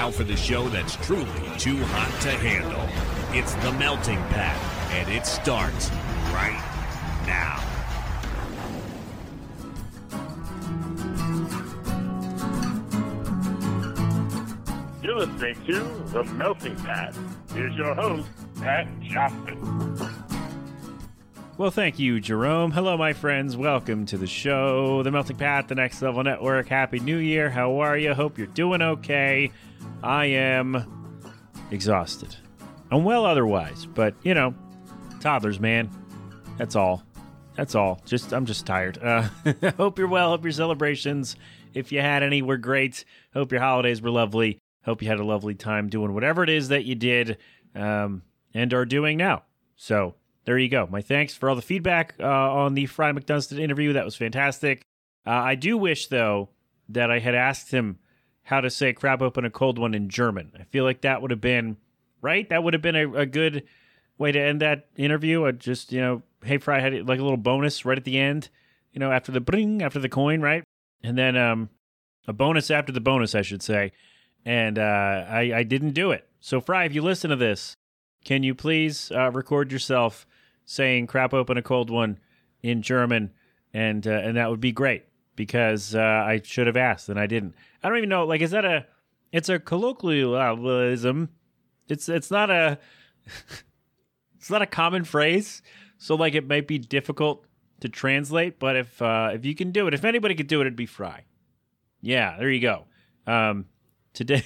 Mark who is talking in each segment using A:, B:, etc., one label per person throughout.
A: Now for the show that's truly too hot to handle. It's The Melting Pat, and it starts right now.
B: You're listening to The Melting Pat. Here's your host, Pat Johnson.
C: Well, thank you, Jerome. Hello, my friends. Welcome to the show, The Melting Pat, the Next Level Network. Happy New Year. How are you? Hope you're doing okay. I am exhausted. I'm well otherwise, but, you know, toddlers, man. That's all. That's all. Just I'm just tired. Uh, hope you're well. Hope your celebrations, if you had any, were great. Hope your holidays were lovely. Hope you had a lovely time doing whatever it is that you did um, and are doing now. So there you go. My thanks for all the feedback uh, on the Fry McDunstan interview. That was fantastic. Uh, I do wish, though, that I had asked him how to say crab open a cold one in German. I feel like that would have been right. That would have been a, a good way to end that interview. I just, you know, hey, Fry had like a little bonus right at the end, you know, after the bring, after the coin, right? And then um, a bonus after the bonus, I should say. And uh, I, I didn't do it. So, Fry, if you listen to this, can you please uh, record yourself saying "crap open a cold one" in German, and uh, and that would be great because uh, I should have asked and I didn't. I don't even know. Like, is that a? It's a colloquialism. It's it's not a. it's not a common phrase, so like it might be difficult to translate. But if uh, if you can do it, if anybody could do it, it'd be Fry. Yeah, there you go. Um, today.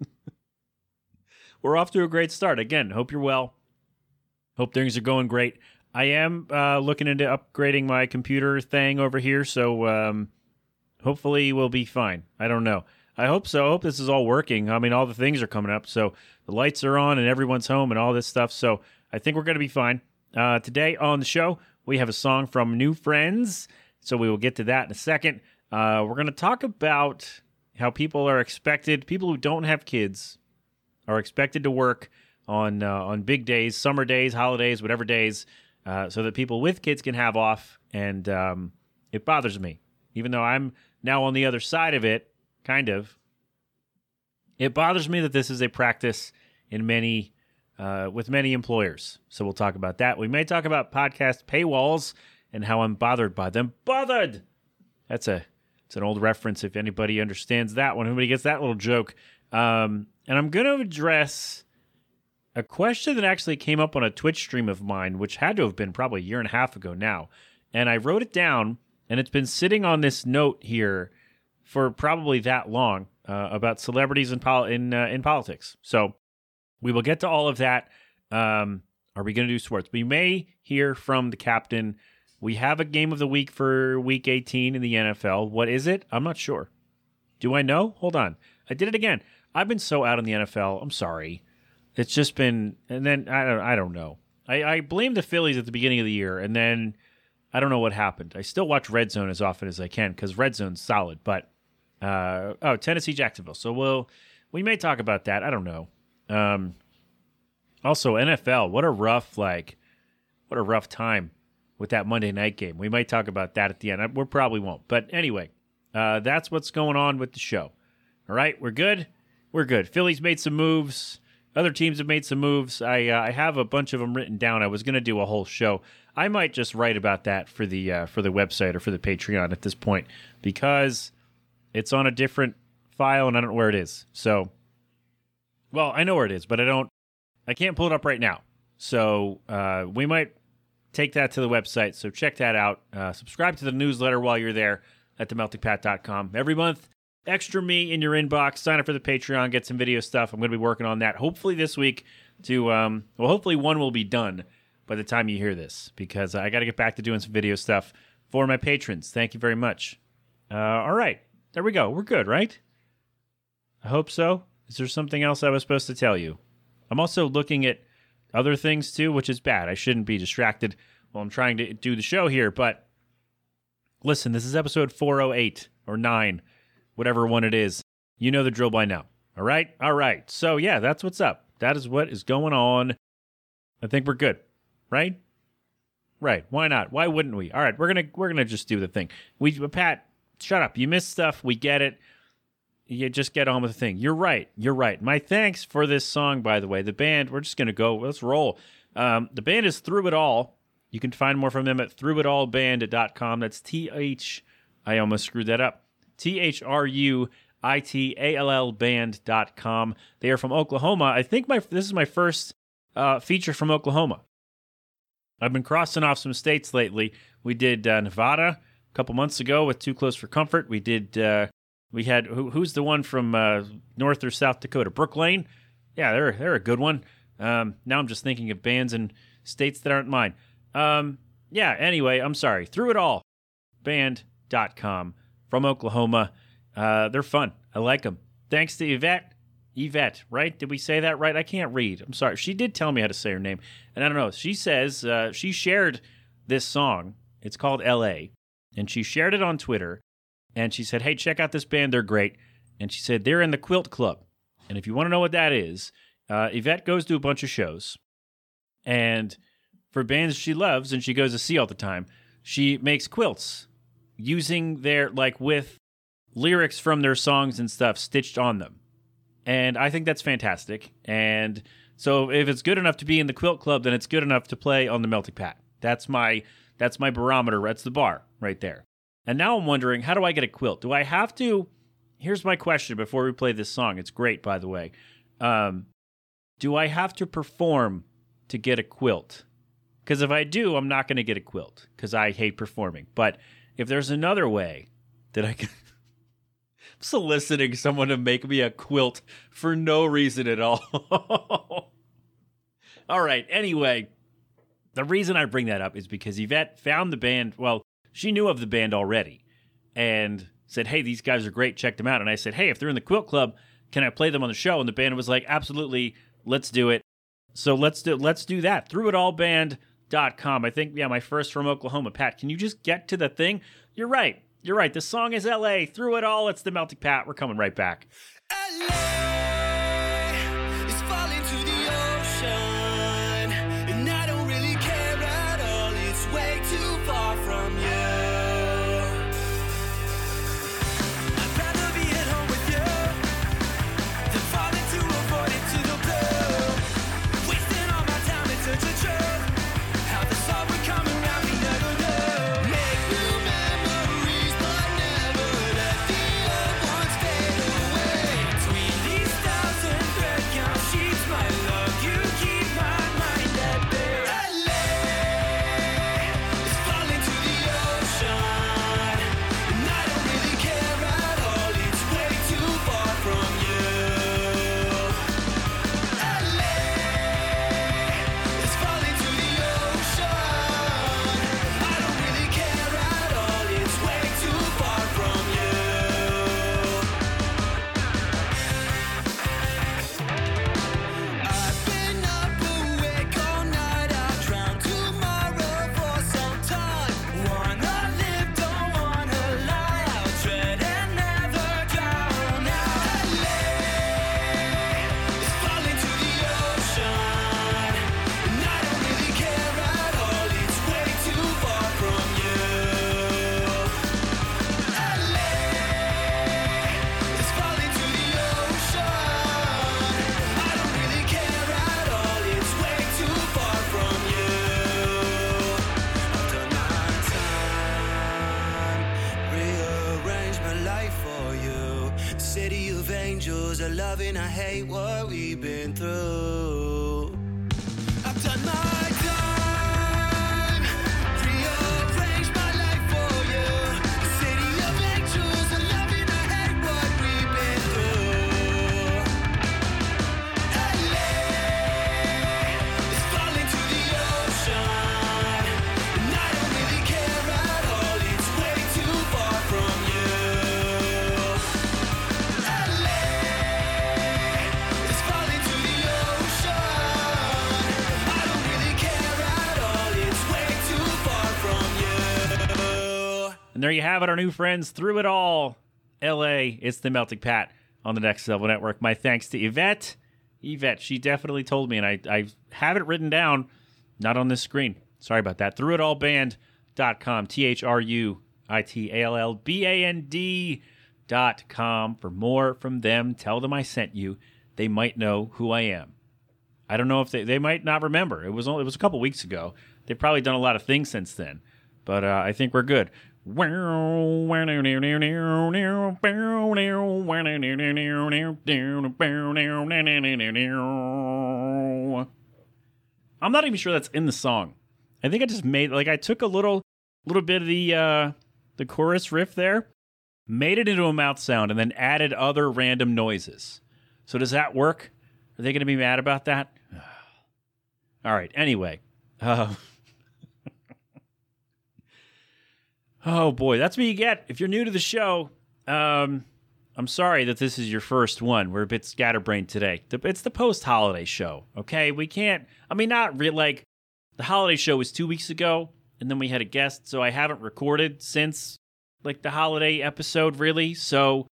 C: We're off to a great start. Again, hope you're well. Hope things are going great. I am uh, looking into upgrading my computer thing over here, so um, hopefully we'll be fine. I don't know. I hope so. I hope this is all working. I mean, all the things are coming up, so the lights are on and everyone's home and all this stuff. So I think we're going to be fine. Uh, today on the show, we have a song from New Friends, so we will get to that in a second. Uh, we're going to talk about how people are expected, people who don't have kids, are expected to work on uh, on big days, summer days, holidays, whatever days, uh, so that people with kids can have off. And um, it bothers me, even though I'm now on the other side of it, kind of. It bothers me that this is a practice in many uh, with many employers. So we'll talk about that. We may talk about podcast paywalls and how I'm bothered by them. Bothered. That's a it's an old reference. If anybody understands that one, anybody gets that little joke. Um, and I'm going to address a question that actually came up on a Twitch stream of mine, which had to have been probably a year and a half ago now. And I wrote it down, and it's been sitting on this note here for probably that long uh, about celebrities in pol- in uh, in politics. So we will get to all of that. Um, are we going to do sports? We may hear from the captain. We have a game of the week for week 18 in the NFL. What is it? I'm not sure. Do I know? Hold on. I did it again. I've been so out on the NFL. I'm sorry. It's just been, and then I don't, I don't know. I, I blame the Phillies at the beginning of the year, and then I don't know what happened. I still watch Red Zone as often as I can because Red Zone's solid. But uh, oh, Tennessee Jacksonville. So we'll we may talk about that. I don't know. Um, also NFL. What a rough like, what a rough time with that Monday night game. We might talk about that at the end. We probably won't. But anyway, uh, that's what's going on with the show. All right, we're good. We're good. Phillies made some moves. Other teams have made some moves. I uh, I have a bunch of them written down. I was going to do a whole show. I might just write about that for the uh, for the website or for the Patreon at this point because it's on a different file and I don't know where it is. So, well, I know where it is, but I don't. I can't pull it up right now. So uh, we might take that to the website. So check that out. Uh, subscribe to the newsletter while you're there at themeltingpat.com. Every month, extra me in your inbox. Sign up for the Patreon, get some video stuff. I'm going to be working on that hopefully this week. To um, well, hopefully one will be done by the time you hear this because I got to get back to doing some video stuff for my patrons. Thank you very much. Uh, all right, there we go. We're good, right? I hope so. Is there something else I was supposed to tell you? I'm also looking at other things too, which is bad. I shouldn't be distracted while I'm trying to do the show here. But listen, this is episode 408 or 9 whatever one it is. You know the drill by now. All right? All right. So, yeah, that's what's up. That is what is going on. I think we're good. Right? Right. Why not? Why wouldn't we? All right, we're to we're to just do the thing. We Pat, shut up. You missed stuff. We get it. you just get on with the thing. You're right. You're right. My thanks for this song, by the way. The band, we're just to go. Let's roll. Um, the band is Thru It All. You can find more from them at thruitallband.com. That's T H, I almost screwed that up. T H R U I T A L L band.com. They are from Oklahoma. I think my this is my first uh, feature from Oklahoma. I've been crossing off some states lately. We did uh, Nevada a couple months ago with Too Close for Comfort. We did uh, we had who, who's the one from uh, North or South Dakota? Brooklane. Yeah, they're they're a good one. Um, now I'm just thinking of bands in states that aren't mine. Um, yeah. Anyway, I'm sorry. Thru It All, band.com from Oklahoma. Uh, they're fun. I like them. Thanks to Yvette. Yvette, right? Did we say that right? I can't read. I'm sorry. She did tell me how to say her name, and I don't know. She says uh, she shared this song. It's called L.A. and she shared it on Twitter and she said, Hey, check out this band. They're great. And she said, They're in the Quilt Club. And if you want to know what that is, uh, Yvette goes to a bunch of shows. And for bands she loves and she goes to see all the time, she makes quilts using their, like, with lyrics from their songs and stuff stitched on them. And I think that's fantastic. And so if it's good enough to be in the Quilt Club, then it's good enough to play on the Melting Pat. That's my that's my barometer. That's the bar right there. And now I'm wondering, how do I get a quilt? Do I have to? Here's my question before we play this song. It's great, by the way. Um, do I have to perform to get a quilt? Because if I do, I'm not going to get a quilt because I hate performing. But if there's another way that I can. soliciting someone to make me a quilt for no reason at all. all right. Anyway, the reason I bring that up is because Yvette found the band. Well, she knew of the band already and said, Hey, these guys are great. Check them out. And I said, Hey, if they're in the Quilt Club, can I play them on the show? And the band was like, Absolutely. Let's do it. So let's do let's do that. Thru It All band.com. I think, yeah, my first from Oklahoma. Pat, can you just get to the thing? You're right. You're right. The song is LA. Thru It All, it's the Melting Pat. We're coming right back. LA. There you have it, our new friends Thru It All. LA, it's the Melting Pat on the Next Level Network. My thanks to Yvette. Yvette, she definitely told me, and I, I have it written down, not on this screen. Sorry about that. Thru It All band.com, T H R U I T A L L B A N D com for more from them. Tell them I sent you. They might know who I am. I don't know if they, they might not remember. It was only, it was a couple weeks ago. They've probably done a lot of things since then, but uh, I think we're good. I'm not even sure that's in the song. I think I just made like I took a little little bit of the uh the chorus riff there, made it into a mouth sound, and then added other random noises. So does that work? Are they to be mad about that? All right. Anyway, uh, oh boy, that's what you get if you're new to the show. Um, I'm sorry that this is your first one. We're a bit scatterbrained today. It's the post-holiday show. Okay, we can't. I mean, not real. Like the holiday show was two weeks ago, and then we had a guest, so I haven't recorded since like the holiday episode, really. So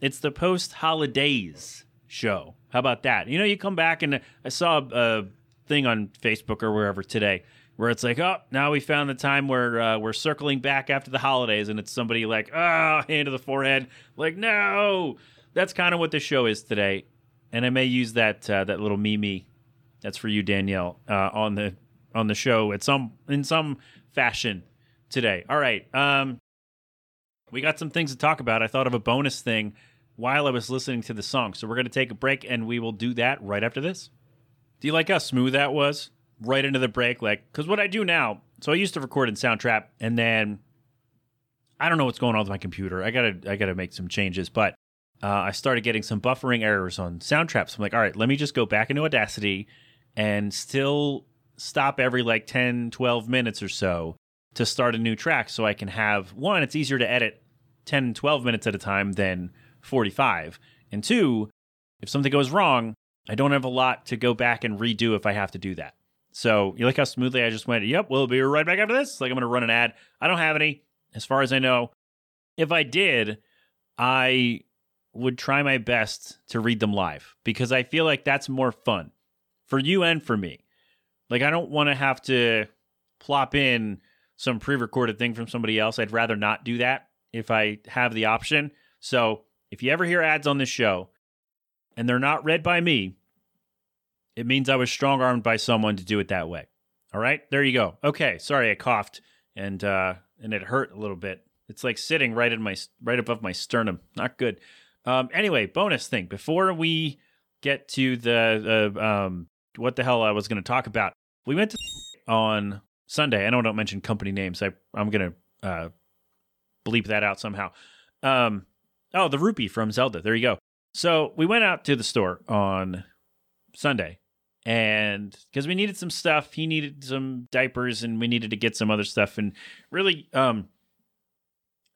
C: it's the post-holidays show. How about that? You know, you come back and I saw a, thing on Facebook or wherever today where it's like, oh, now we found the time where uh, we're circling back after the holidays, and it's somebody like, ah, oh, hand to the forehead, like, no. That's kind of what the show is today, and I may use that uh, that little meme. That's for you, Danielle, uh, on the on the show at some in some fashion today. All right, um, we got some things to talk about. I thought of a bonus thing while I was listening to the song, so we're going to take a break, and we will do that right after this. Do you like how smooth that was? Right into the break, like because what I do now. So I used to record in Soundtrap, and then I don't know what's going on with my computer. I gotta I gotta make some changes, but uh, I started getting some buffering errors on Soundtrap. So I'm like, all right, let me just go back into Audacity and still stop every like 10, 12 minutes or so to start a new track so I can have one, it's easier to edit 10, 12 minutes at a time than 45. And two, if something goes wrong, I don't have a lot to go back and redo if I have to do that. So you like how smoothly I just went, yep, we'll be right back after this. Like I'm going to run an ad. I don't have any, as far as I know. If I did, I would try my best to read them live because I feel like that's more fun for you and for me. Like I don't want to have to plop in some pre-recorded thing from somebody else. I'd rather not do that if I have the option. So if you ever hear ads on this show and they're not read by me, it means I was strong armed by someone to do it that way. All right, there you go. Okay, sorry I coughed and uh, and it hurt a little bit. It's like sitting right in my right above my sternum. Not good. Um, anyway, bonus thing before we get to the uh, um, what the hell I was going to talk about. We went to on Sunday. I know I don't mention company names. I I'm going to uh, bleep that out somehow. Um, oh, the rupee from Zelda. There you go. So we went out to the store on Sunday and because we needed some stuff he needed some diapers and we needed to get some other stuff. And really um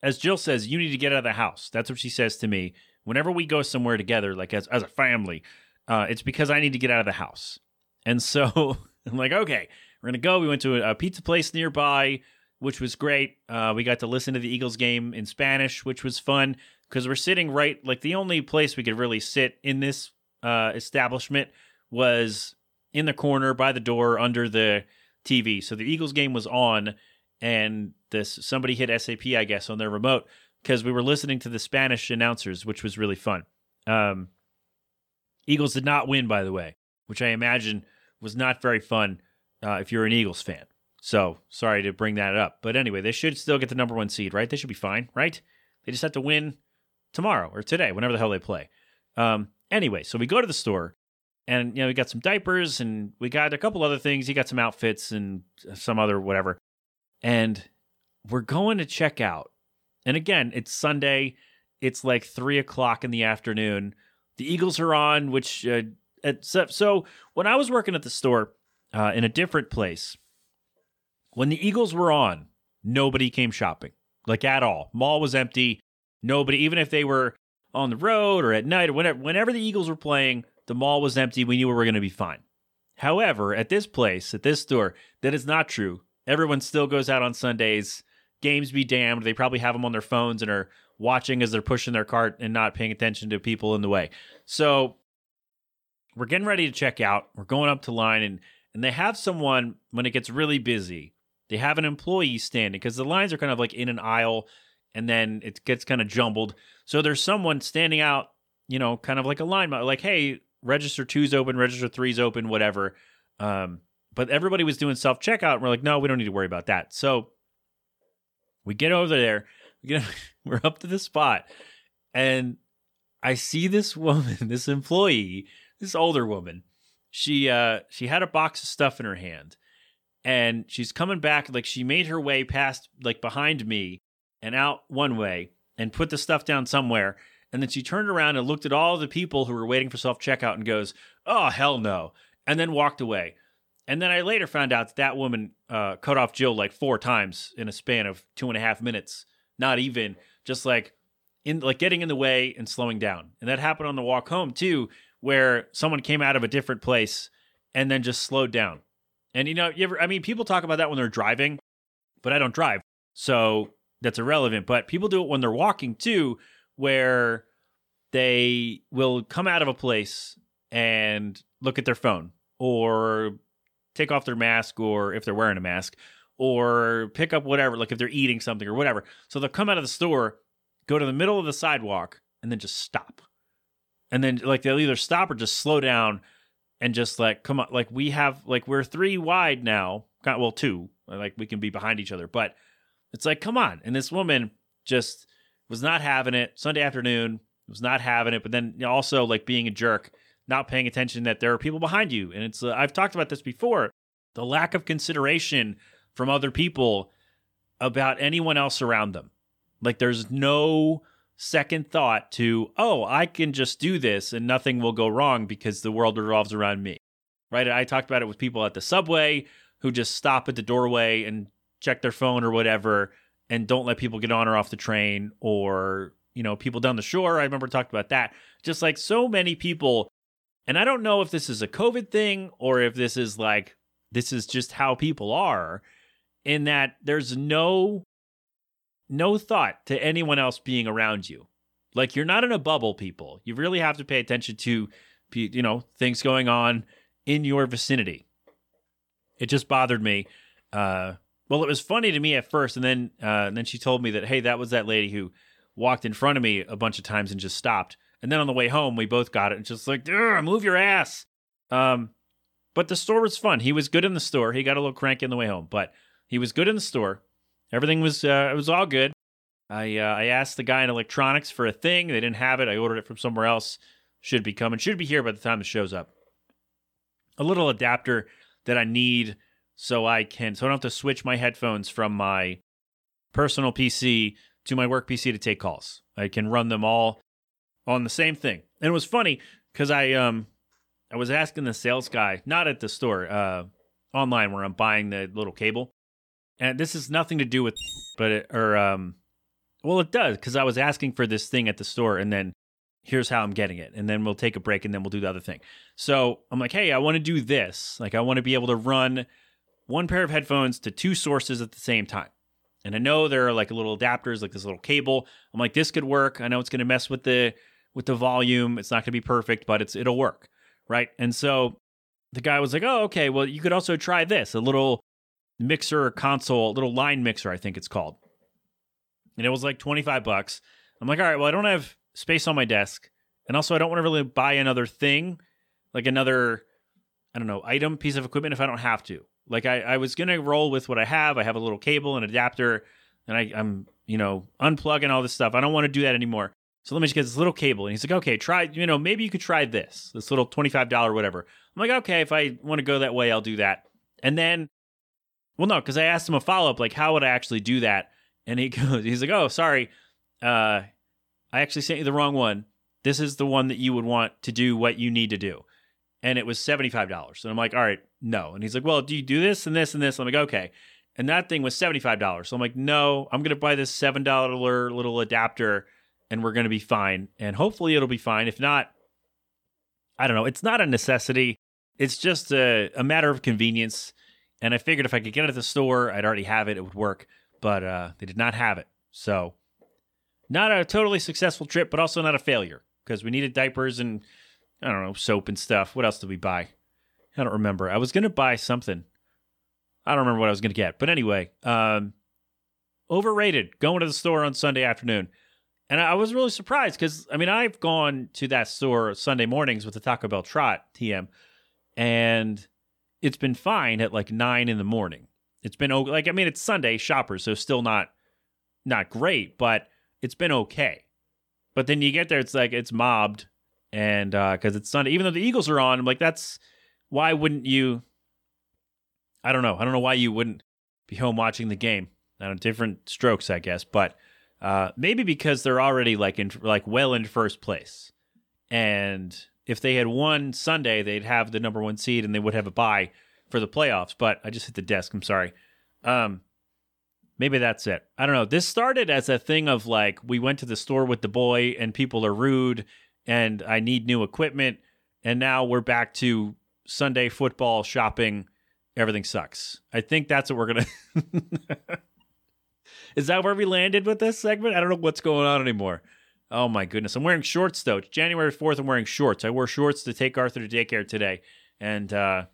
C: as jill says you need to get out of the house. That's what she says to me. Whenever we go somewhere together like as, as a family uh, it's because i need to get out of the house. And so i'm like okay we're gonna go. We went to a, a pizza place nearby which was great. Uh, we got to listen to the eagles game in spanish which was fun because we're sitting right like the only place we could really sit in this uh, establishment was in the corner by the door under the TV. So the Eagles game was on, and this somebody hit SAP, I guess, on their remote because we were listening to the Spanish announcers, which was really fun. Um, Eagles did not win, by the way, which I imagine was not very fun uh, if you're an Eagles fan. So sorry to bring that up, but anyway, they should still get the number one seed, right? They should be fine, right? They just have to win tomorrow or today, whenever the hell they play. Um, anyway, so we go to the store and you know we got some diapers and we got a couple other things. He got some outfits and some other whatever. And we're going to check out. And again it's sunday. It's like three o'clock in the afternoon. The eagles are on which uh, so when i was working at the store uh, in a different place when the eagles were on nobody came shopping like at all. Mall was empty. Nobody even if they were on the road or at night or whenever whenever the eagles were playing the mall was empty. We knew we were going to be fine. However, at this place, at this store, that is not true. Everyone still goes out on Sundays. Games be damned. They probably have them on their phones and are watching as they're pushing their cart and not paying attention to people in the way. So we're getting ready to check out. We're going up to line and and they have someone when it gets really busy. They have an employee standing because the lines are kind of like in an aisle and then it gets kind of jumbled. So there's someone standing out, you know, kind of like a line, like, hey, register two's open, register three's open, whatever. Um, but everybody was doing self checkout, and we're like, no, we don't need to worry about that. So we get over there, we get, we're up to the spot, and I see this woman, this employee, this older woman. She uh she had a box of stuff in her hand, and she's coming back like she made her way past like behind me and out one way and put the stuff down somewhere. And then she turned around and looked at all the people who were waiting for self checkout and goes, "Oh hell no!" and then walked away. And then I later found out that that woman uh, cut off Jill like four times in a span of two and a half minutes. Not even just like in like getting in the way and slowing down. And that happened on the walk home too, where someone came out of a different place and then just slowed down. And you know, you ever I mean, people talk about that when they're driving, but I don't drive. So that's irrelevant. But people do it when they're walking too, where they will come out of a place and look at their phone or take off their mask or if they're wearing a mask or pick up whatever, like if they're eating something or whatever. So they'll come out of the store, go to the middle of the sidewalk, and then just stop. And then like they'll either stop or just slow down and just like come on, like we have like we're three wide now. Well, two. Like we can be behind each other, but it's like come on. And this woman just was not having it. Sunday afternoon was not having it, but then also like being a jerk not paying attention that there are people behind you. And it's, uh, I've talked about this before the lack of consideration from other people about anyone else around them. Like there's no second thought to, oh, I can just do this and nothing will go wrong because the world revolves around me. Right? I talked about it with people at the subway who just stop at the doorway and check their phone or whatever and don't let people get on or off the train or, you know, people down the shore. I remember talked about that. Just like so many people and I don't know if this is a COVID thing or if this is like, this is just how people are, in that there's no no thought to anyone else being around you. Like you're not in a bubble, people. You really have to pay attention to, you know, things going on in your vicinity. It just bothered me. Uh, well, it was funny to me at first, and then uh, and then she told me that hey, that was that lady who walked in front of me a bunch of times and just stopped. And then on the way home, we both got it and just like, move your ass. Um, but the store was fun. He was good in the store. He got a little cranky on the way home, but he was good in the store. Everything was uh, it was all good. I uh, I asked the guy in electronics for a thing. They didn't have it. I ordered it from somewhere else. Should be coming. Should be here by the time it shows up. A little adapter that I need so I can so I don't have to switch my headphones from my personal PC to my work PC to take calls. I can run them all on the same thing. And it was funny because I um I was asking the sales guy, not at the store, uh, online where I'm buying the little cable, and this has nothing to do with, but it, or um, well, it does because I was asking for this thing at the store, and then here's how I'm getting it, and then we'll take a break, and then we'll do the other thing. So I'm like, hey, I want to do this. Like, I want to be able to run one pair of headphones to two sources at the same time. And I know there are like little adapters, like this little cable. I'm like, this could work. I know it's going to mess with the with the volume. It's not going to be perfect, but it's it'll work, right? And so the guy was like, "Oh, okay. Well, you could also try this, a little mixer console, a little line mixer, I think it's called." And it was like 25 bucks. I'm like, "All right, well, I don't have space on my desk, and also I don't want to really buy another thing, like another I don't know, item piece of equipment if I don't have to. Like I, I was gonna roll with what I have. I have a little cable and adapter, and I, I'm you know unplugging all this stuff. I don't want to do that anymore. So let me just get this little cable. And he's like, okay, try, you know, maybe you could try this, this little $25 whatever. I'm like, okay, if I want to go that way, I'll do that. And then, well, no, because I asked him a follow up, like, how would I actually do that? And he goes, he's like, oh, sorry. Uh, I actually sent you the wrong one. This is the one that you would want to do what you need to do. And it was $75. And I'm like, all right, no. And he's like, well, do you do this and this and this? I'm like, okay. And that thing was $75. So I'm like, no, I'm going to buy this $7 little adapter and we're going to be fine. And hopefully it'll be fine. If not, I don't know. It's not a necessity. It's just a, a matter of convenience. And I figured if I could get it at the store, I'd already have it. It would work. But uh, they did not have it. So, not a totally successful trip, but also not a failure because we needed diapers and, I don't know, soap and stuff. What else did we buy? I don't remember. I was going to buy something. I don't remember what I was going to get. But anyway, um, overrated going to the store on Sunday afternoon. And I was really surprised because, I mean, I've gone to that store Sunday mornings with the Taco Bell Trot TM, and it's been fine at like nine in the morning. It's been like, I mean, it's Sunday shoppers, so still not not great, but it's been okay. But then you get there, it's like it's mobbed, and because uh, it's Sunday, even though the Eagles are on, I'm like, that's why wouldn't you? I don't know. I don't know why you wouldn't be home watching the game. On different strokes, I guess, but uh, maybe because they're already like in like well in first place, and if they had won Sunday, they'd have the number one seed and they would have a bye for the playoffs. But I just hit the desk. I'm sorry. Um, maybe that's it. I don't know. This started as a thing of like we went to the store with the boy and people are rude and I need new equipment, and now we're back to Sunday football shopping. Everything sucks. I think that's what we're gonna. Is that where we landed with this segment? I don't know what's going on anymore. Oh my goodness. I'm wearing shorts though. It's January 4th. I'm wearing shorts. I wore shorts to take Arthur to daycare today. And uh,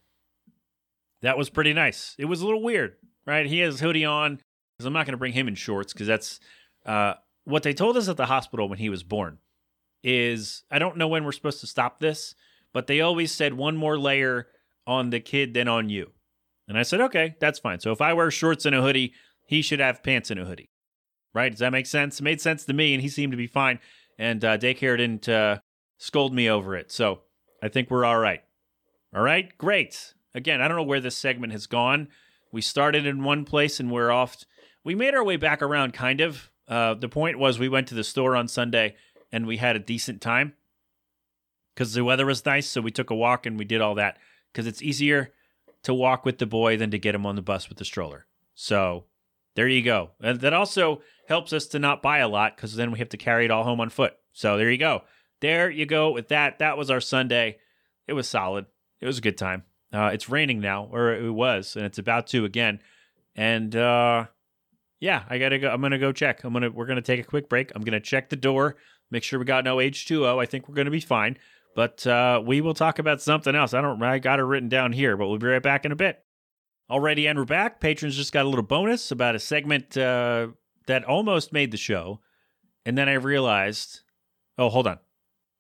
C: that was pretty nice. It was a little weird, right? He has hoodie on because I'm not going to bring him in shorts because that's uh, what they told us at the hospital when he was born. Is I don't know when we're supposed to stop this, but they always said one more layer on the kid than on you. And I said, okay, that's fine. So if I wear shorts and a hoodie, he should have pants and a hoodie. Right? Does that make sense? It made sense to me, and he seemed to be fine. And uh, daycare didn't uh, scold me over it. So I think we're all right. All right? Great. Again, I don't know where this segment has gone. We started in one place and we're off. We made our way back around, kind of. Uh, the point was we went to the store on Sunday and we had a decent time because the weather was nice. So we took a walk and we did all that because it's easier to walk with the boy than to get him on the bus with the stroller. So there you go. And that also helps us to not buy a lot because then we have to carry it all home on foot. So there you go. There you go with that. That was our Sunday. It was solid. It was a good time. Uh, it's raining now, or it was, and it's about to again. And uh, yeah, I gotta go. I'm gonna go check. I'm gonna. We're gonna take a quick break. I'm gonna check the door, make sure we got no H2O. I think we're gonna be fine. But uh, we will talk about something else. I don't. I got it written down here, but we'll be right back in a bit. Alrighty, and we're back. Patrons just got a little bonus about a segment uh, that almost made the show. And then I realized, oh, hold on.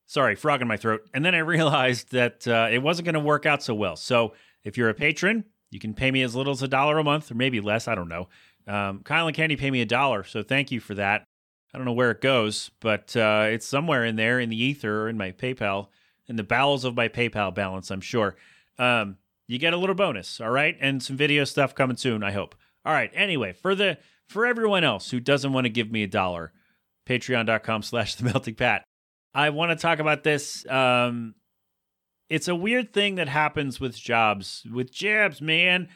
C: Sorry, frog in my throat. And then I realized that uh, it wasn't going to work out so well. So if you're a patron, you can pay me as little as a dollar a month or maybe less. I don't know. Um, Kyle and Candy pay me a dollar. So thank you for that. I don't know where it goes, but uh, it's somewhere in there in the ether or in my PayPal, in the bowels of my PayPal balance, I'm sure. Um, you get a little bonus, all right? And some video stuff coming soon, I hope. All right, anyway, for the for everyone else who doesn't want to give me a dollar, patreon.com slash the melting pat. I want to talk about this. Um, it's a weird thing that happens with jobs, with jabs, man.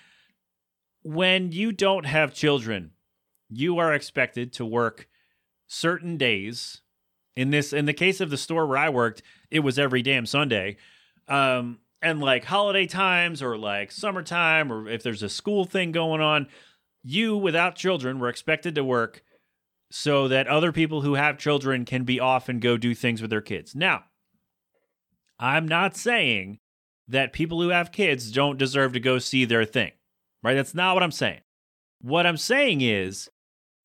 C: When you don't have children, you are expected to work certain days. In this, in the case of the store where I worked, it was every damn Sunday. Um, and like holiday times or like summertime or if there's a school thing going on, you without children were expected to work so that other people who have children can be off and go do things with their kids. Now, I'm not saying that people who have kids don't deserve to go see their thing, right? That's not what I'm saying. What I'm saying is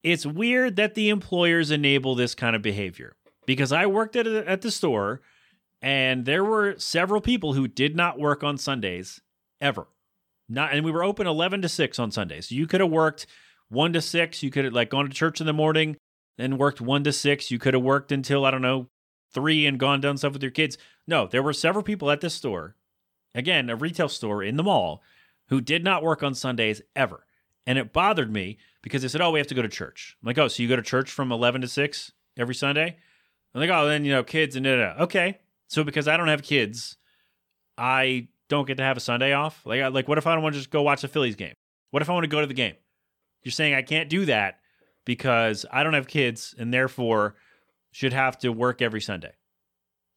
C: it's weird that the employers enable this kind of behavior because I worked at, a, at the store and there were several people who did not work on Sundays ever. Not and we were open 11 to 6 on Sundays. So you could have worked 1 to 6, you could have like gone to church in the morning, then worked 1 to 6, you could have worked until I don't know 3 and gone done stuff with your kids. No, there were several people at this store. Again, a retail store in the mall who did not work on Sundays ever. And it bothered me because they said, "Oh, we have to go to church." I'm like, "Oh, so you go to church from 11 to 6 every Sunday?" I'm like, "Oh, then you know, kids and da, da, da. okay." So because I don't have kids, I don't get to have a Sunday off. Like, like what if I don't want to just go watch the Phillies game? What if I want to go to the game? You're saying I can't do that because I don't have kids and therefore should have to work every Sunday.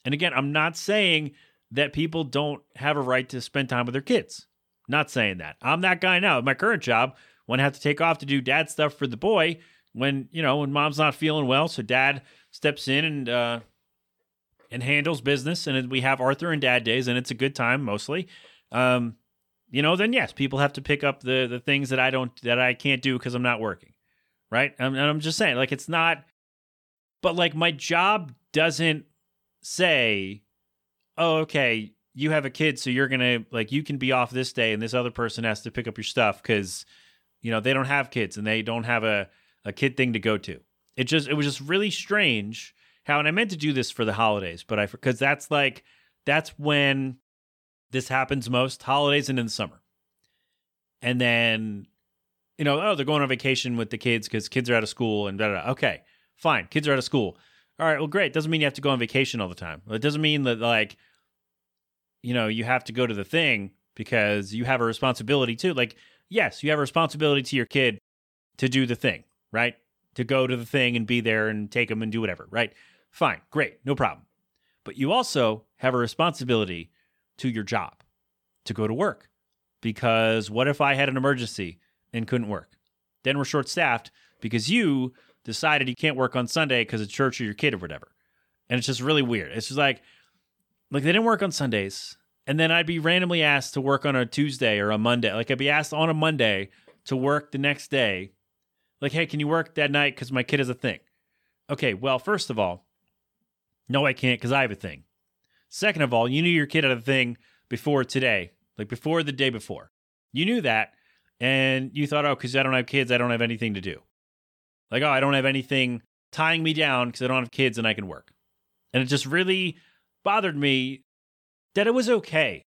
C: And again, I'm not saying that people don't have a right to spend time with their kids. Not saying that. I'm that guy now. My current job, when I have to take off to do dad stuff for the boy, when you know when mom's not feeling well, so dad steps in and uh, and handles business, and we have Arthur and Dad days, and it's a good time mostly. Um, you know, then yes, people have to pick up the the things that I don't that I can't do because I'm not working, right? And I'm just saying, like, it's not, but like, my job doesn't say, oh, okay, you have a kid, so you're to, like, you can be off this day and this other person has to pick up your stuff because, you know, they don't have kids and they don't have a, a kid thing to go to. It just, it was just really strange how, and I meant to do this for the holidays, but I, because that's like, that's when this happens most holidays and in the summer. And then, you know, oh, they're going on vacation with the kids because kids are out of school and da da. Okay, fine. Kids are out of school. All right, well, great. Doesn't mean you have to go on vacation all the time. It doesn't mean that, like, you know, you have to go to the thing because you have a responsibility too. Like, yes, you have a responsibility to your kid to do the thing, right? To go to the thing and be there and take them and do whatever, right? Fine, great, no problem. But you also have a responsibility to your job to go to work. Because what if I had an emergency and couldn't work? Then we're short staffed because you decided you can't work on Sunday because of church or your kid or whatever. And it's just really weird. It's just like, like they didn't work on Sundays. And then I'd be randomly asked to work on a Tuesday or a Monday. Like I'd be asked on a Monday to work the next day. Like, hey, can you work that night? Because my kid has a thing. Okay, well, first of all, no, I can't because I have a thing. Second of all, you knew your kid had a thing before today, like before the day before. You knew that, and you thought, oh, because I don't have kids, I don't have anything to do. Like, oh, I don't have anything tying me down because I don't have kids and I can work. And it just really bothered me that it was okay.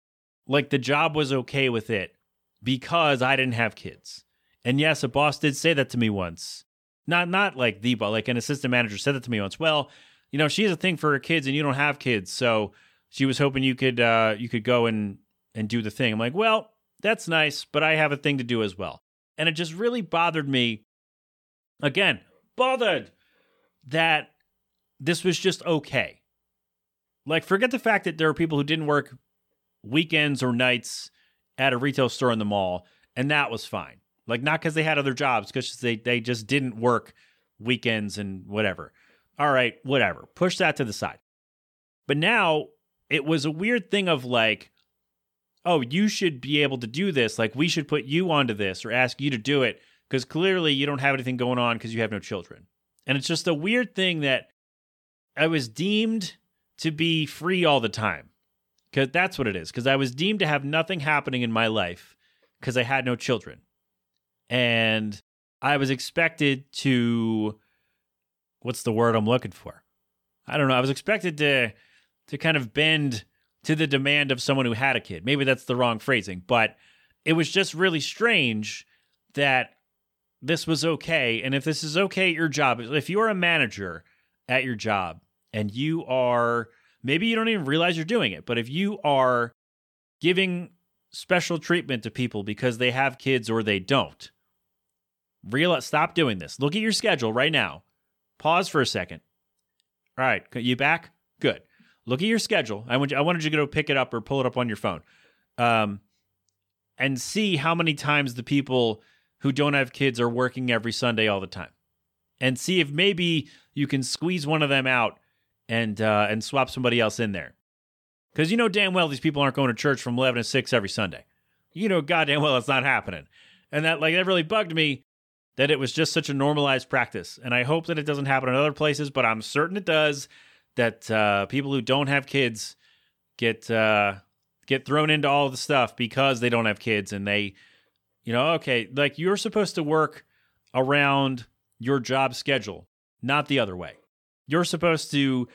C: Like the job was okay with it because I didn't have kids. And yes, a boss did say that to me once. Not not like the boss, like an assistant manager said that to me once. Well, you know, she has a thing for her kids and you don't have kids, so she was hoping you could uh, you could go and and do the thing. I'm like, well, that's nice, but I have a thing to do as well. And it just really bothered me. Again, bothered that this was just okay. Like, forget the fact that there are people who didn't work weekends or nights at a retail store in the mall, and that was fine. Like, not because they had other jobs, because they, they just didn't work weekends and whatever. All right, whatever. Push that to the side. But now it was a weird thing of like, oh, you should be able to do this. Like, we should put you onto this or ask you to do it because clearly you don't have anything going on because you have no children. And it's just a weird thing that I was deemed to be free all the time because that's what it is. Because I was deemed to have nothing happening in my life because I had no children. And I was expected to, what's the word I'm looking for? I don't know. I was expected to to kind of bend to the demand of someone who had a kid. Maybe that's the wrong phrasing, but it was just really strange that this was okay. And if this is okay at your job, if you're a manager at your job and you are, maybe you don't even realize you're doing it, but if you are giving special treatment to people because they have kids or they don't, realize, stop doing this. Look at your schedule right now. Pause for a second. All right, you back? Good look at your schedule. I want you, I wanted you to go pick it up or pull it up on your phone, um, and see how many times the people who don't have kids are working every Sunday all the time, and see if maybe you can squeeze one of them out and uh, and swap somebody else in there. Because you know damn well these people aren't going to church from eleven to six every Sunday. You know goddamn well it's not happening, and that like that really bugged me that it was just such a normalized practice. And I hope that it doesn't happen in other places, but I'm certain it does that uh, people who don't have kids get uh, get thrown into all the stuff because they don't have kids and they you know okay like you're supposed to work around your job schedule not the other way you're supposed to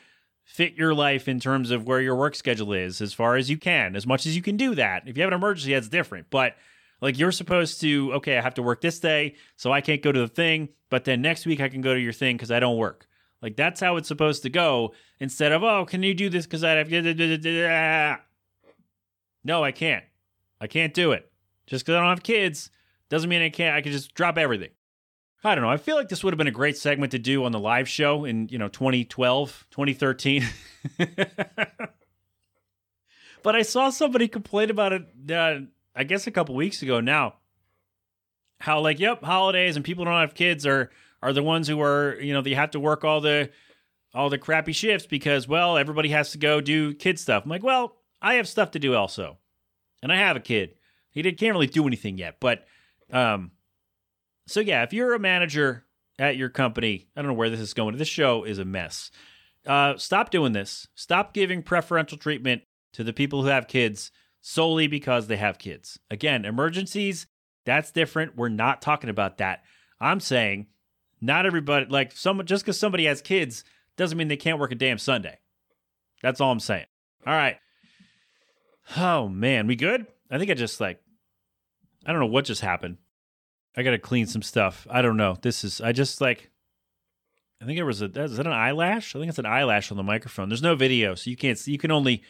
C: fit your life in terms of where your work schedule is as far as you can as much as you can do that if you have an emergency that's different but like you're supposed to okay i have to work this day so i can't go to the thing but then next week i can go to your thing because i don't work like that's how it's supposed to go instead of, oh, can you do this because I have. to. No, I can't. I can't do it. Just because I don't have kids doesn't mean I can't. I can just drop everything. I don't know. I feel like this would have been a great segment to do on the live show in, you know, 2012, 2013. but I saw somebody complain about it, uh, I guess a couple weeks ago now. How, like, yep, holidays and people don't have kids are are the ones who are you know they have to work all the all the crappy shifts because well everybody has to go do kid stuff. I'm like, well, I have stuff to do also, and I have a kid. He did, can't really do anything yet, but um, so yeah, if you're a manager at your company. I don't know where this is going. This show is a mess. Uh, stop doing this. Stop giving preferential treatment to the people who have kids solely because they have kids. Again, emergencies, that's different. We're not talking about that. I'm saying not everybody, like someone, just because somebody has kids doesn't mean they can't work a damn Sunday. That's all I'm saying. All right. Oh man, we good? I think I just like, I don't know what just happened. I got to clean some stuff. I don't know. This is, I just like, I think it was a, is that an eyelash? I think it's an eyelash on the microphone. There's no video, so you can't see. You can only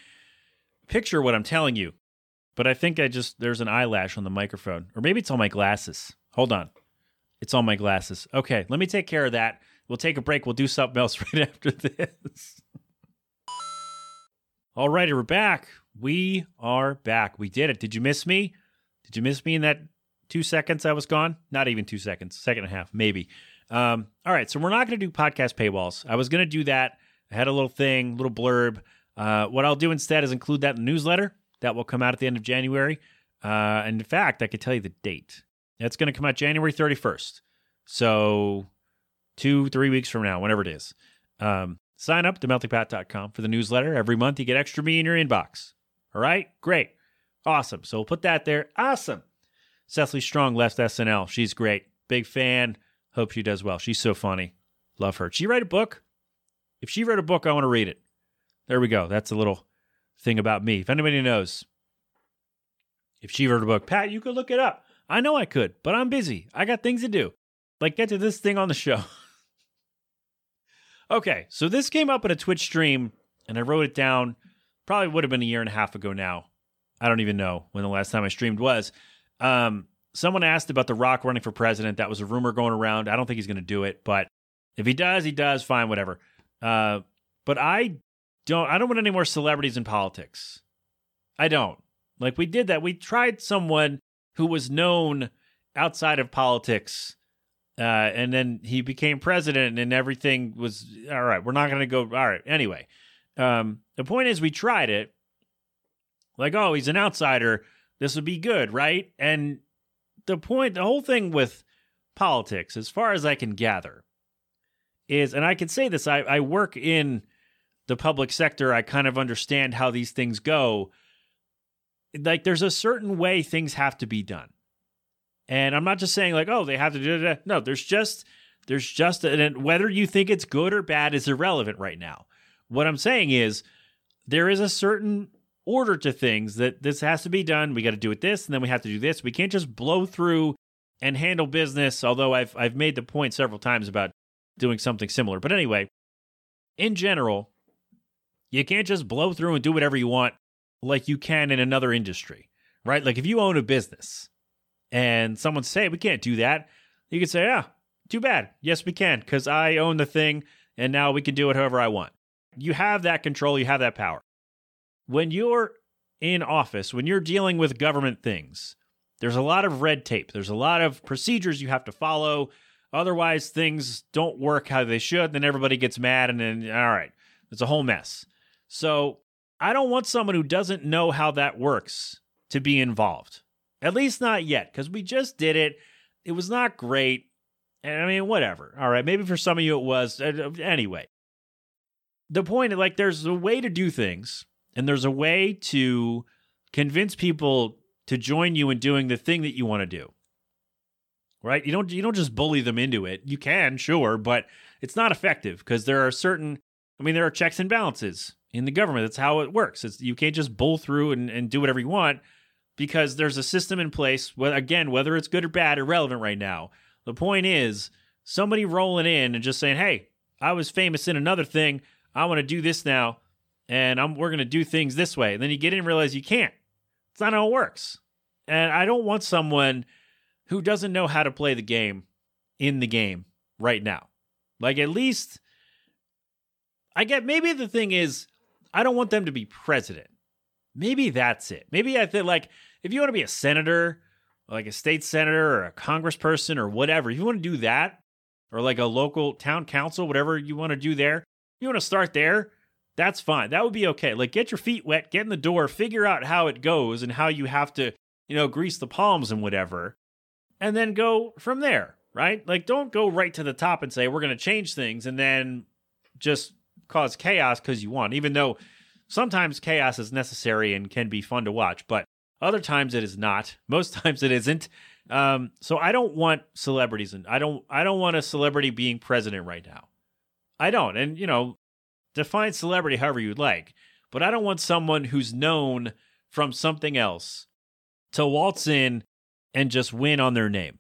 C: picture what I'm telling you. But I think I just, there's an eyelash on the microphone. Or maybe it's on my glasses. Hold on. It's on my glasses. Okay, let me take care of that. We'll take a break. We'll do something else right after this. All righty, we're back. We are back. We did it. Did you miss me? Did you miss me in that two seconds I was gone? Not even two seconds, second and a half, maybe. Um, all right, so we're not going to do podcast paywalls. I was going to do that. I had a little thing, little blurb. Uh, what I'll do instead is include that in the newsletter that will come out at the end of January. Uh, and in fact, I could tell you the date. It's going to come out January 31st. So two, three weeks from now, whenever it is. Um, sign up to meltingpat.com for the newsletter. Every month you get extra me in your inbox. All right? Great. Awesome. So we'll put that there. Awesome. Cecily Strong left SNL. She's great. Big fan. Hope she does well. She's so funny. Love her. She write a book? If she wrote a book, I want to read it. There we go. That's a little thing about me. If anybody knows, if she wrote a book, Pat, you could look it up. I know I could, but I'm busy. I got things to do. Like get to this thing on the show. okay, so this came up in a Twitch stream, and I wrote it down. Probably would have been a year and a half ago now. I don't even know when the last time I streamed was. Um, someone asked about The Rock running for president. That was a rumor going around. I don't think he's going to do it, but if he does, he does. Fine, whatever. Uh, but I don't. I don't want any more celebrities in politics. I don't. Like we did that. We tried someone who was known outside of politics, uh, and then he became president, and everything was all right. We're not going to go. All right. Anyway, um, the point is, we tried it. Like, oh, he's an outsider. This would be good, right? And the point, the whole thing with politics, as far as I can gather, is, and I can say this, I, I work in the public sector. I kind of understand how these things go. Like, there's a certain way things have to be done. And I'm not just saying like, oh, they have to do that. No, there's just there's just and whether you think it's good or bad is irrelevant right now. What I'm saying is there is a certain order to things that this has to be done. We got to do it this, and then we have to do this. We can't just blow through and handle business. Although I've I've made the point several times about doing something similar. But anyway, in general, you can't just blow through and do whatever you want like you can in another industry, right? Like if you own a business and someone say we can't do that, you can say, "Yeah, too bad. Yes, we can because I own the thing, and now we can do it however I want." You have that control. You have that power. When you're in office, when you're dealing with government things, there's a lot of red tape. There's a lot of procedures you have to follow. Otherwise, things don't work how they should. Then everybody gets mad, and then, all right, it's a whole mess. So, I don't want someone who doesn't know how that works to be involved. At least not yet, because we just did it. It was not great. And I mean, whatever. All right. Maybe for some of you it was. Uh, anyway, the point is like, there's a way to do things, and there's a way to convince people to join you in doing the thing that you want to do. Right? You don't you don't just bully them into it. You can, sure, but it's not effective because there are certain I mean there are checks and balances in the government. That's how it works. It's, you can't just bull through and, and do whatever you want because there's a system in place. Again, whether it's good or bad, irrelevant right now. The point is somebody rolling in and just saying, "Hey, I was famous in another thing. I want to do this now, and I'm we're going to do things this way." And then you get in and realize you can't. It's not how it works. And I don't want someone who doesn't know how to play the game in the game right now. Like at least I get maybe the thing is I don't want them to be president. Maybe that's it. Maybe I think like if you want to be a senator, like a state senator or a congressperson or whatever, if you want to do that, or like a local town council, whatever you want to do there, you want to start there, that's fine. That would be okay. Like get your feet wet, get in the door, figure out how it goes and how you have to, you know, grease the palms and whatever, and then go from there, right? Like, don't go right to the top and say, we're going to change things and then just cause chaos because you want, even though sometimes chaos is necessary and can be fun to watch, but other times it is not. Most times it isn't. Um, so I don't want celebrities and I don't I don't want a celebrity being president right now. I don't. And you know, define celebrity however you'd like, but I don't want someone who's known from something else to waltz in and just win on their name.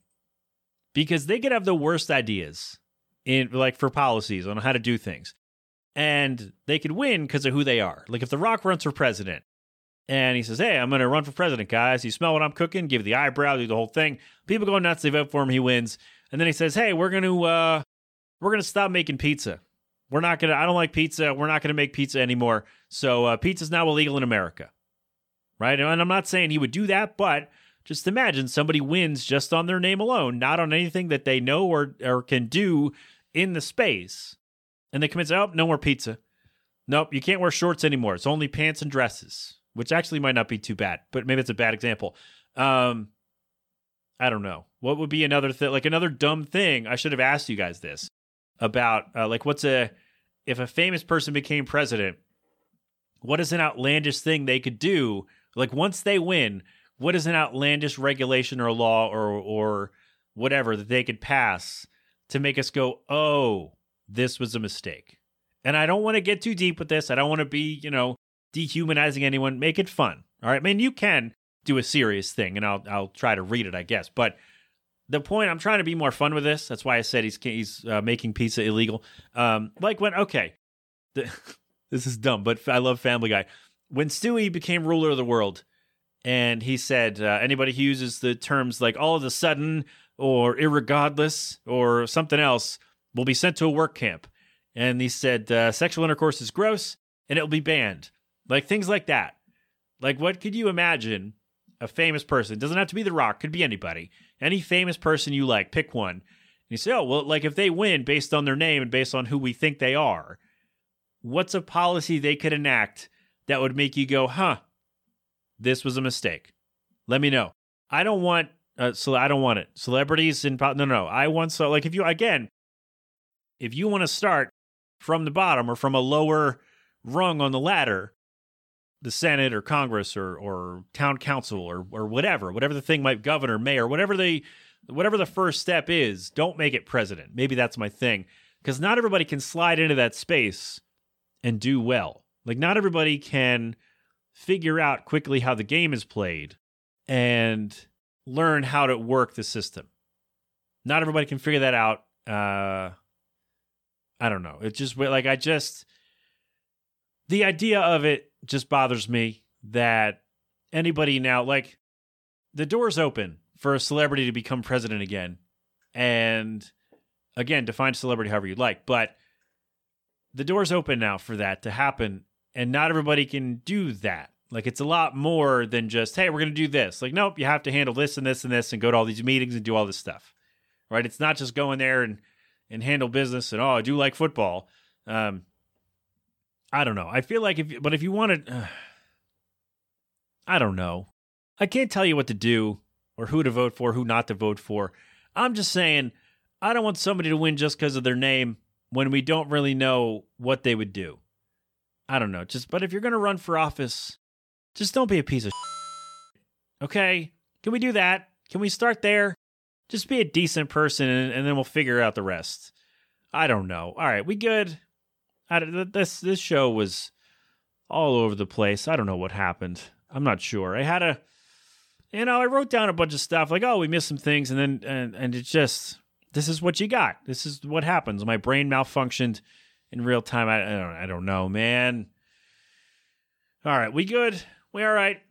C: Because they could have the worst ideas in like for policies on how to do things. And they could win because of who they are. Like if The Rock runs for president and he says, Hey, I'm going to run for president, guys. You smell what I'm cooking? Give the eyebrow, do the whole thing. People go nuts. They vote for him. He wins. And then he says, Hey, we're going to, uh, we're going to stop making pizza. We're not going to, I don't like pizza. We're not going to make pizza anymore. So uh, pizza's now illegal in America. Right. And I'm not saying he would do that, but just imagine somebody wins just on their name alone, not on anything that they know or, or can do in the space. And they say, Oh, no more pizza. Nope, you can't wear shorts anymore. It's only pants and dresses which actually might not be too bad, but maybe it's a bad example. Um, I don't know. What would be another thing, like another dumb thing? I should have asked you guys this about, uh, like, what's a, if a famous person became president, what is an outlandish thing they could do? Like, once they win, what is an outlandish regulation or law or, or whatever that they could pass to make us go, oh, this was a mistake? And I don't want to get too deep with this. I don't want to be, you know, dehumanizing anyone. Make it fun. All right. I mean, you can do a serious thing, and I'll I'll try to read it, I guess. But the point I'm trying to be more fun with this. That's why I said he's he's uh, making pizza illegal. Um, like when okay, the, this is dumb, but I love Family Guy. When Stewie became ruler of the world, and he said uh, anybody who uses the terms like all of a sudden or irregardless or something else will be sent to a work camp. And he said uh, sexual intercourse is gross and it will be banned. Like things like that. Like what could you imagine a famous person, doesn't have to be The Rock, could be anybody. Any famous person you like, pick one. And you say, oh, well, like if they win based on their name and based on who we think they are, what's a policy they could enact that would make you go, huh, this was a mistake? Let me know. I don't want, uh, so I don't want it. Celebrities in, no, no, I want, so like if you, again, if you want to start from the bottom or from a lower rung on the ladder, the Senate or Congress or or town council or or whatever, whatever the thing might governor, mayor, whatever they whatever the first step is, don't make it president. Maybe that's my thing. Because not everybody can slide into that space and do well. Like not everybody can figure out quickly how the game is played and learn how to work the system. Not everybody can figure that out. Uh I don't know. It just like I just the idea of it just bothers me that anybody now like the door's open for a celebrity to become president again and again define celebrity however you'd like but the door's open now for that to happen and not everybody can do that. Like it's a lot more than just hey we're going to do this. Like nope you have to handle this and this and this and go to all these meetings and do all this stuff right? It's not just going there and and handle business and oh i do like football um I don't know. I feel like if, but if you wanted, uh, I don't know. I can't tell you what to do or who to vote for, who not to vote for. I'm just saying, I don't want somebody to win just because of their name when we don't really know what they would do. I don't know. Just, but if you're going to run for office, just don't be a piece of. Okay? Can we do that? Can we start there? Just be a decent person and, and then we'll figure out the rest. I don't know. All right, we good? I, this this show was all over the place. I don't know what happened. I'm not sure. I had a, you know, I wrote down a bunch of stuff like, oh, we missed some things, and then and and it just this is what you got. This is what happens. My brain malfunctioned in real time. I, I don't I don't know, man. All right, we good? We all right?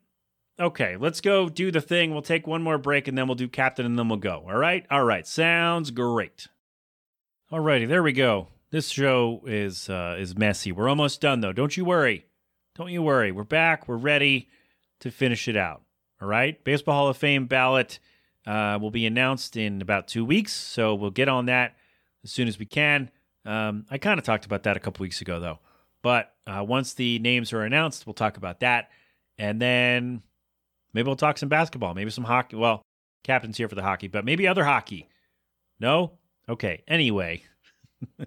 C: Okay, let's go do the thing. We'll take one more break and then we'll do captain and then we'll go. All right? All right. Sounds great. All righty, there we go. This show is uh, is messy. We're almost done though. Don't you worry. Don't you worry. We're back. We're ready to finish it out. All right. Baseball Hall of Fame ballot uh, will be announced in about two weeks, so we'll get on that as soon as we can. Um, I kind of talked about that a couple weeks ago though, but uh, once the names are announced, we'll talk about that, and then maybe we'll talk some basketball, maybe some hockey. Well, captain's here for the hockey, but maybe other hockey. No? Okay. Anyway.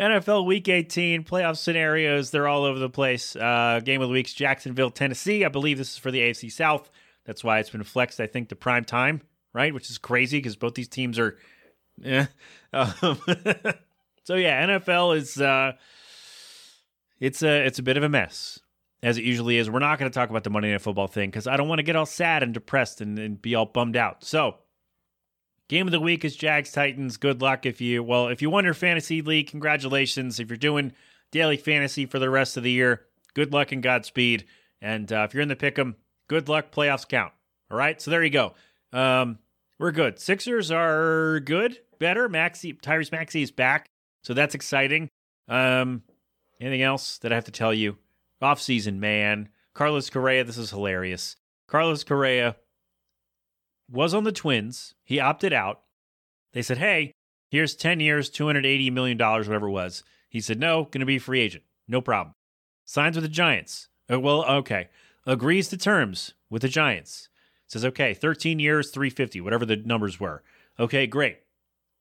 C: NFL Week 18 playoff scenarios. They're all over the place. Uh, game of the week's Jacksonville, Tennessee. I believe this is for the AFC South. That's why it's been flexed, I think, to prime time, right? Which is crazy because both these teams are. Yeah. Um, so yeah, NFL is uh, it's a it's a bit of a mess as it usually is. We're not going to talk about the Monday Night Football thing because I don't want to get all sad and depressed and, and be all bummed out. So Game of the week is Jags Titans. Good luck if you well if you won your fantasy league. Congratulations. If you're doing daily fantasy for the rest of the year, good luck and Godspeed. And uh, if you're in the pick'em, good luck. Playoffs count. All right. So there you go. Um, we're good. Sixers are good, better. Maxey Tyrese Maxey is back, so that's exciting. Um, anything else that I have to tell you? Off season, man. Carlos Correa. This is hilarious. Carlos Correa was on the Twins. He opted out. They said, hey, here's 10 years, $280 million, whatever it was. He said, no, going to be free agent. No problem. Signs with the Giants. Uh, well, okay. Agrees to terms with the Giants. Says, okay, 13 years, 350, whatever the numbers were. Okay, great.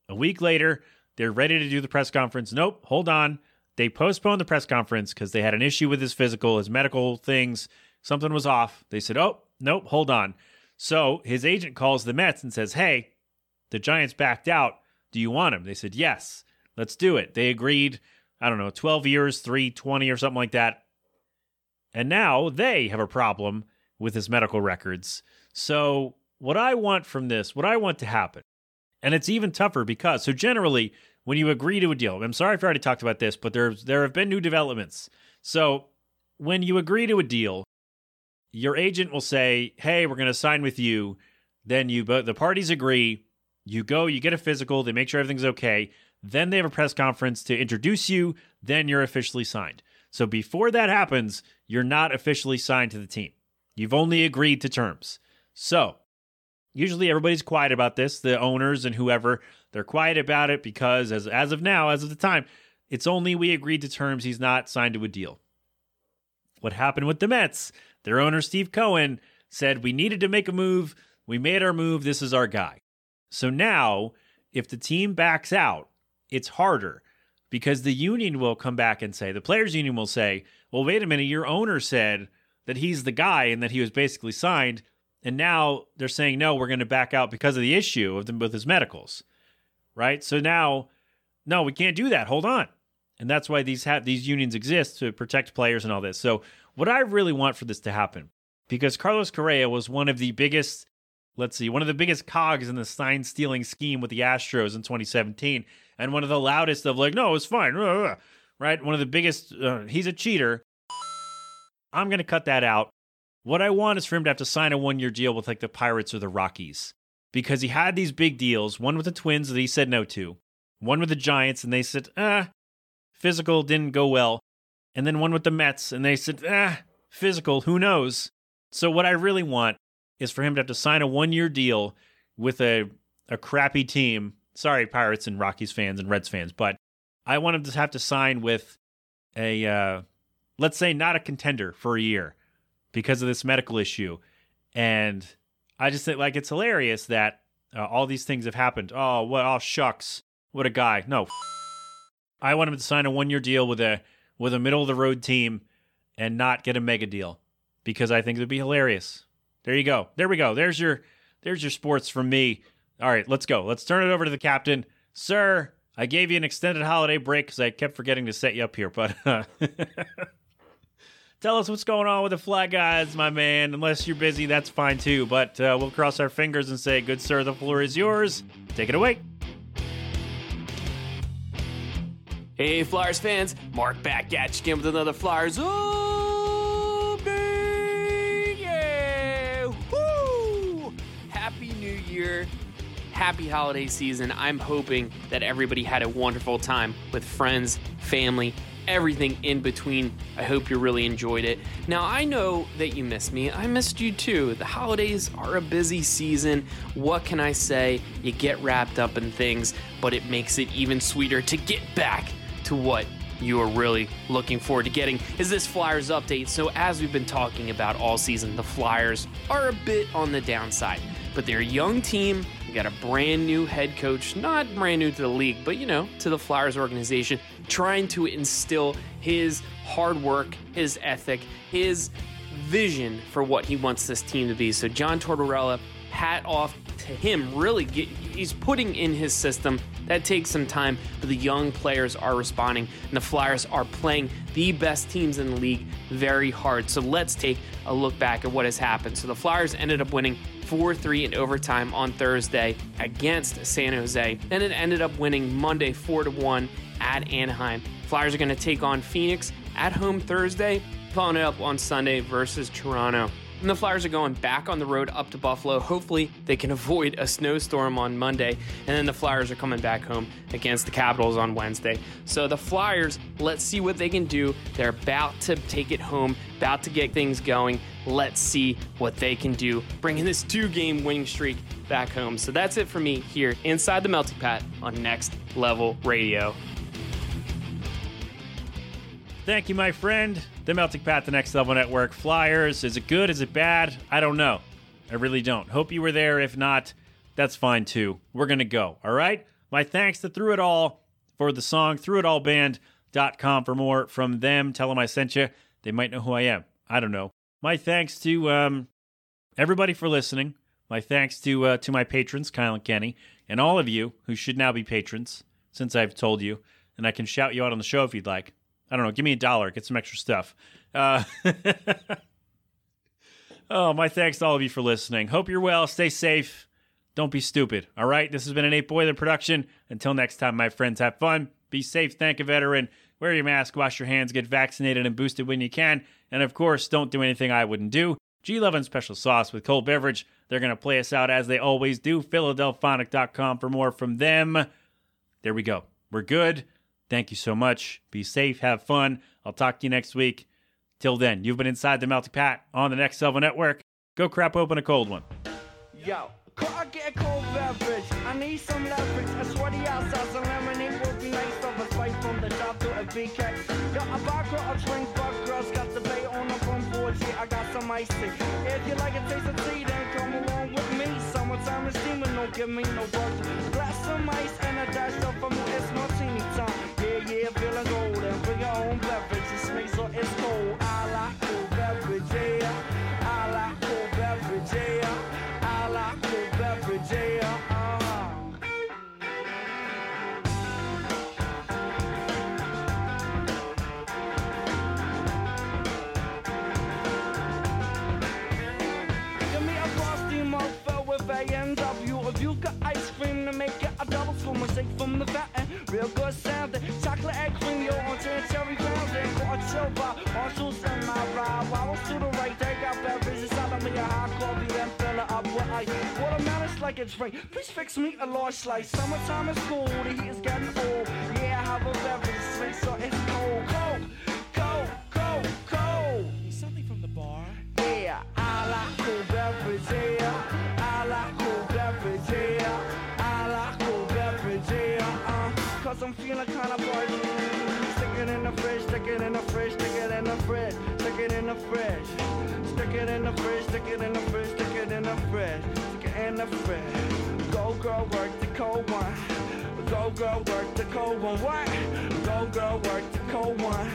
C: A week later, they're ready to do the press conference. Nope, hold on. They postponed the press conference because they had an issue with his physical, his medical things. Something was off. They said, oh, nope, hold on. So his agent calls the Mets and says, Hey, the Giants backed out. Do you want him? They said, Yes, let's do it. They agreed, I don't know, 12 years, 320 or something like that. And now they have a problem with his medical records. So, what I want from this, what I want to happen, and it's even tougher because, so generally, when you agree to a deal, I'm sorry if I already talked about this, but there's there have been new developments. So, when you agree to a deal, your agent will say, "Hey, we're going to sign with you." Then you both the parties agree. You go, you get a physical, they make sure everything's okay. Then they have a press conference to introduce you, then you're officially signed. So before that happens, you're not officially signed to the team. You've only agreed to terms. So, usually everybody's quiet about this, the owners and whoever, they're quiet about it because as as of now, as of the time, it's only we agreed to terms, he's not signed to a deal. What happened with the Mets? Their owner, Steve Cohen, said, We needed to make a move. We made our move. This is our guy. So now, if the team backs out, it's harder because the union will come back and say, the players' union will say, Well, wait a minute, your owner said that he's the guy and that he was basically signed. And now they're saying, No, we're going to back out because of the issue of them with his medicals. Right. So now, no, we can't do that. Hold on. And that's why these have these unions exist to protect players and all this. So what I really want for this to happen, because Carlos Correa was one of the biggest, let's see, one of the biggest cogs in the sign stealing scheme with the Astros in 2017, and one of the loudest of like, no, it's fine, right? One of the biggest, uh, he's a cheater. I'm to cut that out. What I want is for him to have to sign a one year deal with like the Pirates or the Rockies because he had these big deals, one with the Twins that he said no to, one with the Giants, and they said, ah, physical didn't go well and then one with the Mets, and they said, ah, physical, who knows? So what I really want is for him to have to sign a one year deal with a a crappy team. Sorry, Pirates and Rockies fans and Reds fans, but I want him to have to sign with a uh, let's say not a contender for a year because of this medical issue. And I just think like it's hilarious that uh, all these things have happened. Oh, what? Oh, shucks, what a guy. No, I want him to sign a one year deal with a with a middle of the road team and not get a mega deal because I think it would be hilarious. There you go. There we go. There's your there's your sports from me. All right, let's go. Let's turn it over to the captain. Sir, I gave you an extended holiday break because I kept forgetting to set you up here, but uh, tell us what's going on with the flag guys, my man. Unless you're busy, that's fine too. But uh, we'll cross our fingers and say, good sir, the floor is yours. Take it away.
D: Hey, Flyers fans, Mark back at you again with another Flyers update. Yeah, woo! Happy New Year, happy holiday season. I'm hoping that everybody had a wonderful time with friends, family, everything in between. I hope you really enjoyed it. Now, I know that you missed me. I missed you too. The holidays are a busy season. What can I say? You get wrapped up in things, but it makes it even sweeter to get back to what you are really looking forward to getting is this Flyers update. So, as we've been talking about all season, the Flyers are a bit on the downside, but they're a young team We got a brand new head coach, not brand new to the league, but you know, to the Flyers organization, trying to instill his hard work, his ethic, his vision for what he wants this team to be. So, John Tortorella, hat off to him. Really, get, he's putting in his system. That takes some time, but the young players are responding, and the Flyers are playing the best teams in the league very hard. So, let's take a look back at what has happened. So, the Flyers ended up winning 4 3 in overtime on Thursday against San Jose. Then it ended up winning Monday 4 1 at Anaheim. Flyers are going to take on Phoenix at home Thursday, following it up on Sunday versus Toronto. And the Flyers are going back on the road up to Buffalo. Hopefully, they can avoid a snowstorm on Monday. And then the Flyers are coming back home against the Capitals on Wednesday. So the Flyers, let's see what they can do. They're about to take it home, about to get things going. Let's see what they can do, bringing this two game winning streak back home. So that's it for me here inside the Melting Pat on Next Level Radio.
C: Thank you, my friend. The Melting Pat, the Next Level Network. Flyers. Is it good? Is it bad? I don't know. I really don't. Hope you were there. If not, that's fine too. We're going to go. All right? My thanks to Thru It All for the song, Thru It All thruitallband.com for more from them. Tell them I sent you. They might know who I am. I don't know. My thanks to um, everybody for listening. My thanks to uh, to my patrons, Kyle and Kenny, and all of you who should now be patrons, since I've told you, and I can shout you out on the show if you'd like. I don't know. Give me a dollar. Get some extra stuff. Uh, oh, my thanks to all of you for listening. Hope you're well. Stay safe. Don't be stupid. All right. This has been an Eight Boiler production. Until next time, my friends, have fun. Be safe. Thank a veteran. Wear your mask. Wash your hands. Get vaccinated and boosted when you can. And of course, don't do anything I wouldn't do. G. Love and Special Sauce with cold beverage. They're going to play us out as they always do. Philadelphonic.com for more from them. There we go. We're good. Thank you so much. Be safe, have fun. I'll talk to you next week. Till then, you've been inside the Melting Pat on the Next Level Network. Go crap open a cold one.
E: Yo, could I get a cold beverage? I need some leverage. A sweaty outside, some lemonade would be nice. Of a spice from the top to a BK. Got a vodka, a drink, but girls got the bay on the front porch. Yeah, I got some ice tea. If you like a taste of tea, then come along with me. Summertime is steaming, don't give me no bugs. Glass some ice and a dash of time. Feeling golden. Bring your own beverage. It's makes so it's cold. Like a drink. Please fix me a large slice. Summertime is cool, the heat is getting old. Yeah, I have a beverage, sweet, so it's cold. Cold, cold, cold, cold.
F: Something from the bar.
E: Yeah, I like cool beverage, yeah. I like cool beverage, yeah. I like cool beverage, yeah. Uh, cause I'm feeling kinda buzzing. Stick it in the fridge, stick it in the fridge, stick it in the fridge, stick it in the fridge. Stick it in the fridge, stick it in the fridge, the fridge. Go girl, work the cold one. Go girl, work the cold one. What? Go girl, work the cold one.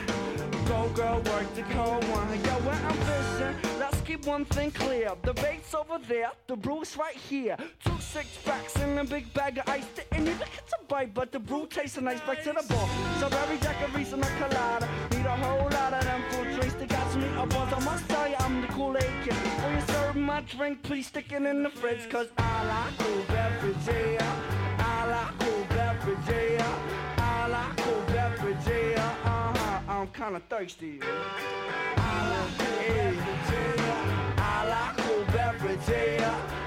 E: Go girl, work the cold one. Yo, when I'm fishing, let's keep one thing clear. The bait's over there, the brew's right here. Two six packs and a big bag of ice. Didn't even get to bite, but the brew tastes nice. Back to the bar. Strawberry daiquiris and a colada. Need a whole lot of them fruit drinks. They got me up once. I must tell you, I'm the Kool-Aid kid my drink, please stick it in the fridge, cause I like cool beverage, yeah. I like cool beverage, yeah. I like cool beverage, yeah. Uh-huh, I'm kinda thirsty. I like cool beverage, yeah. I like cool beverage, yeah.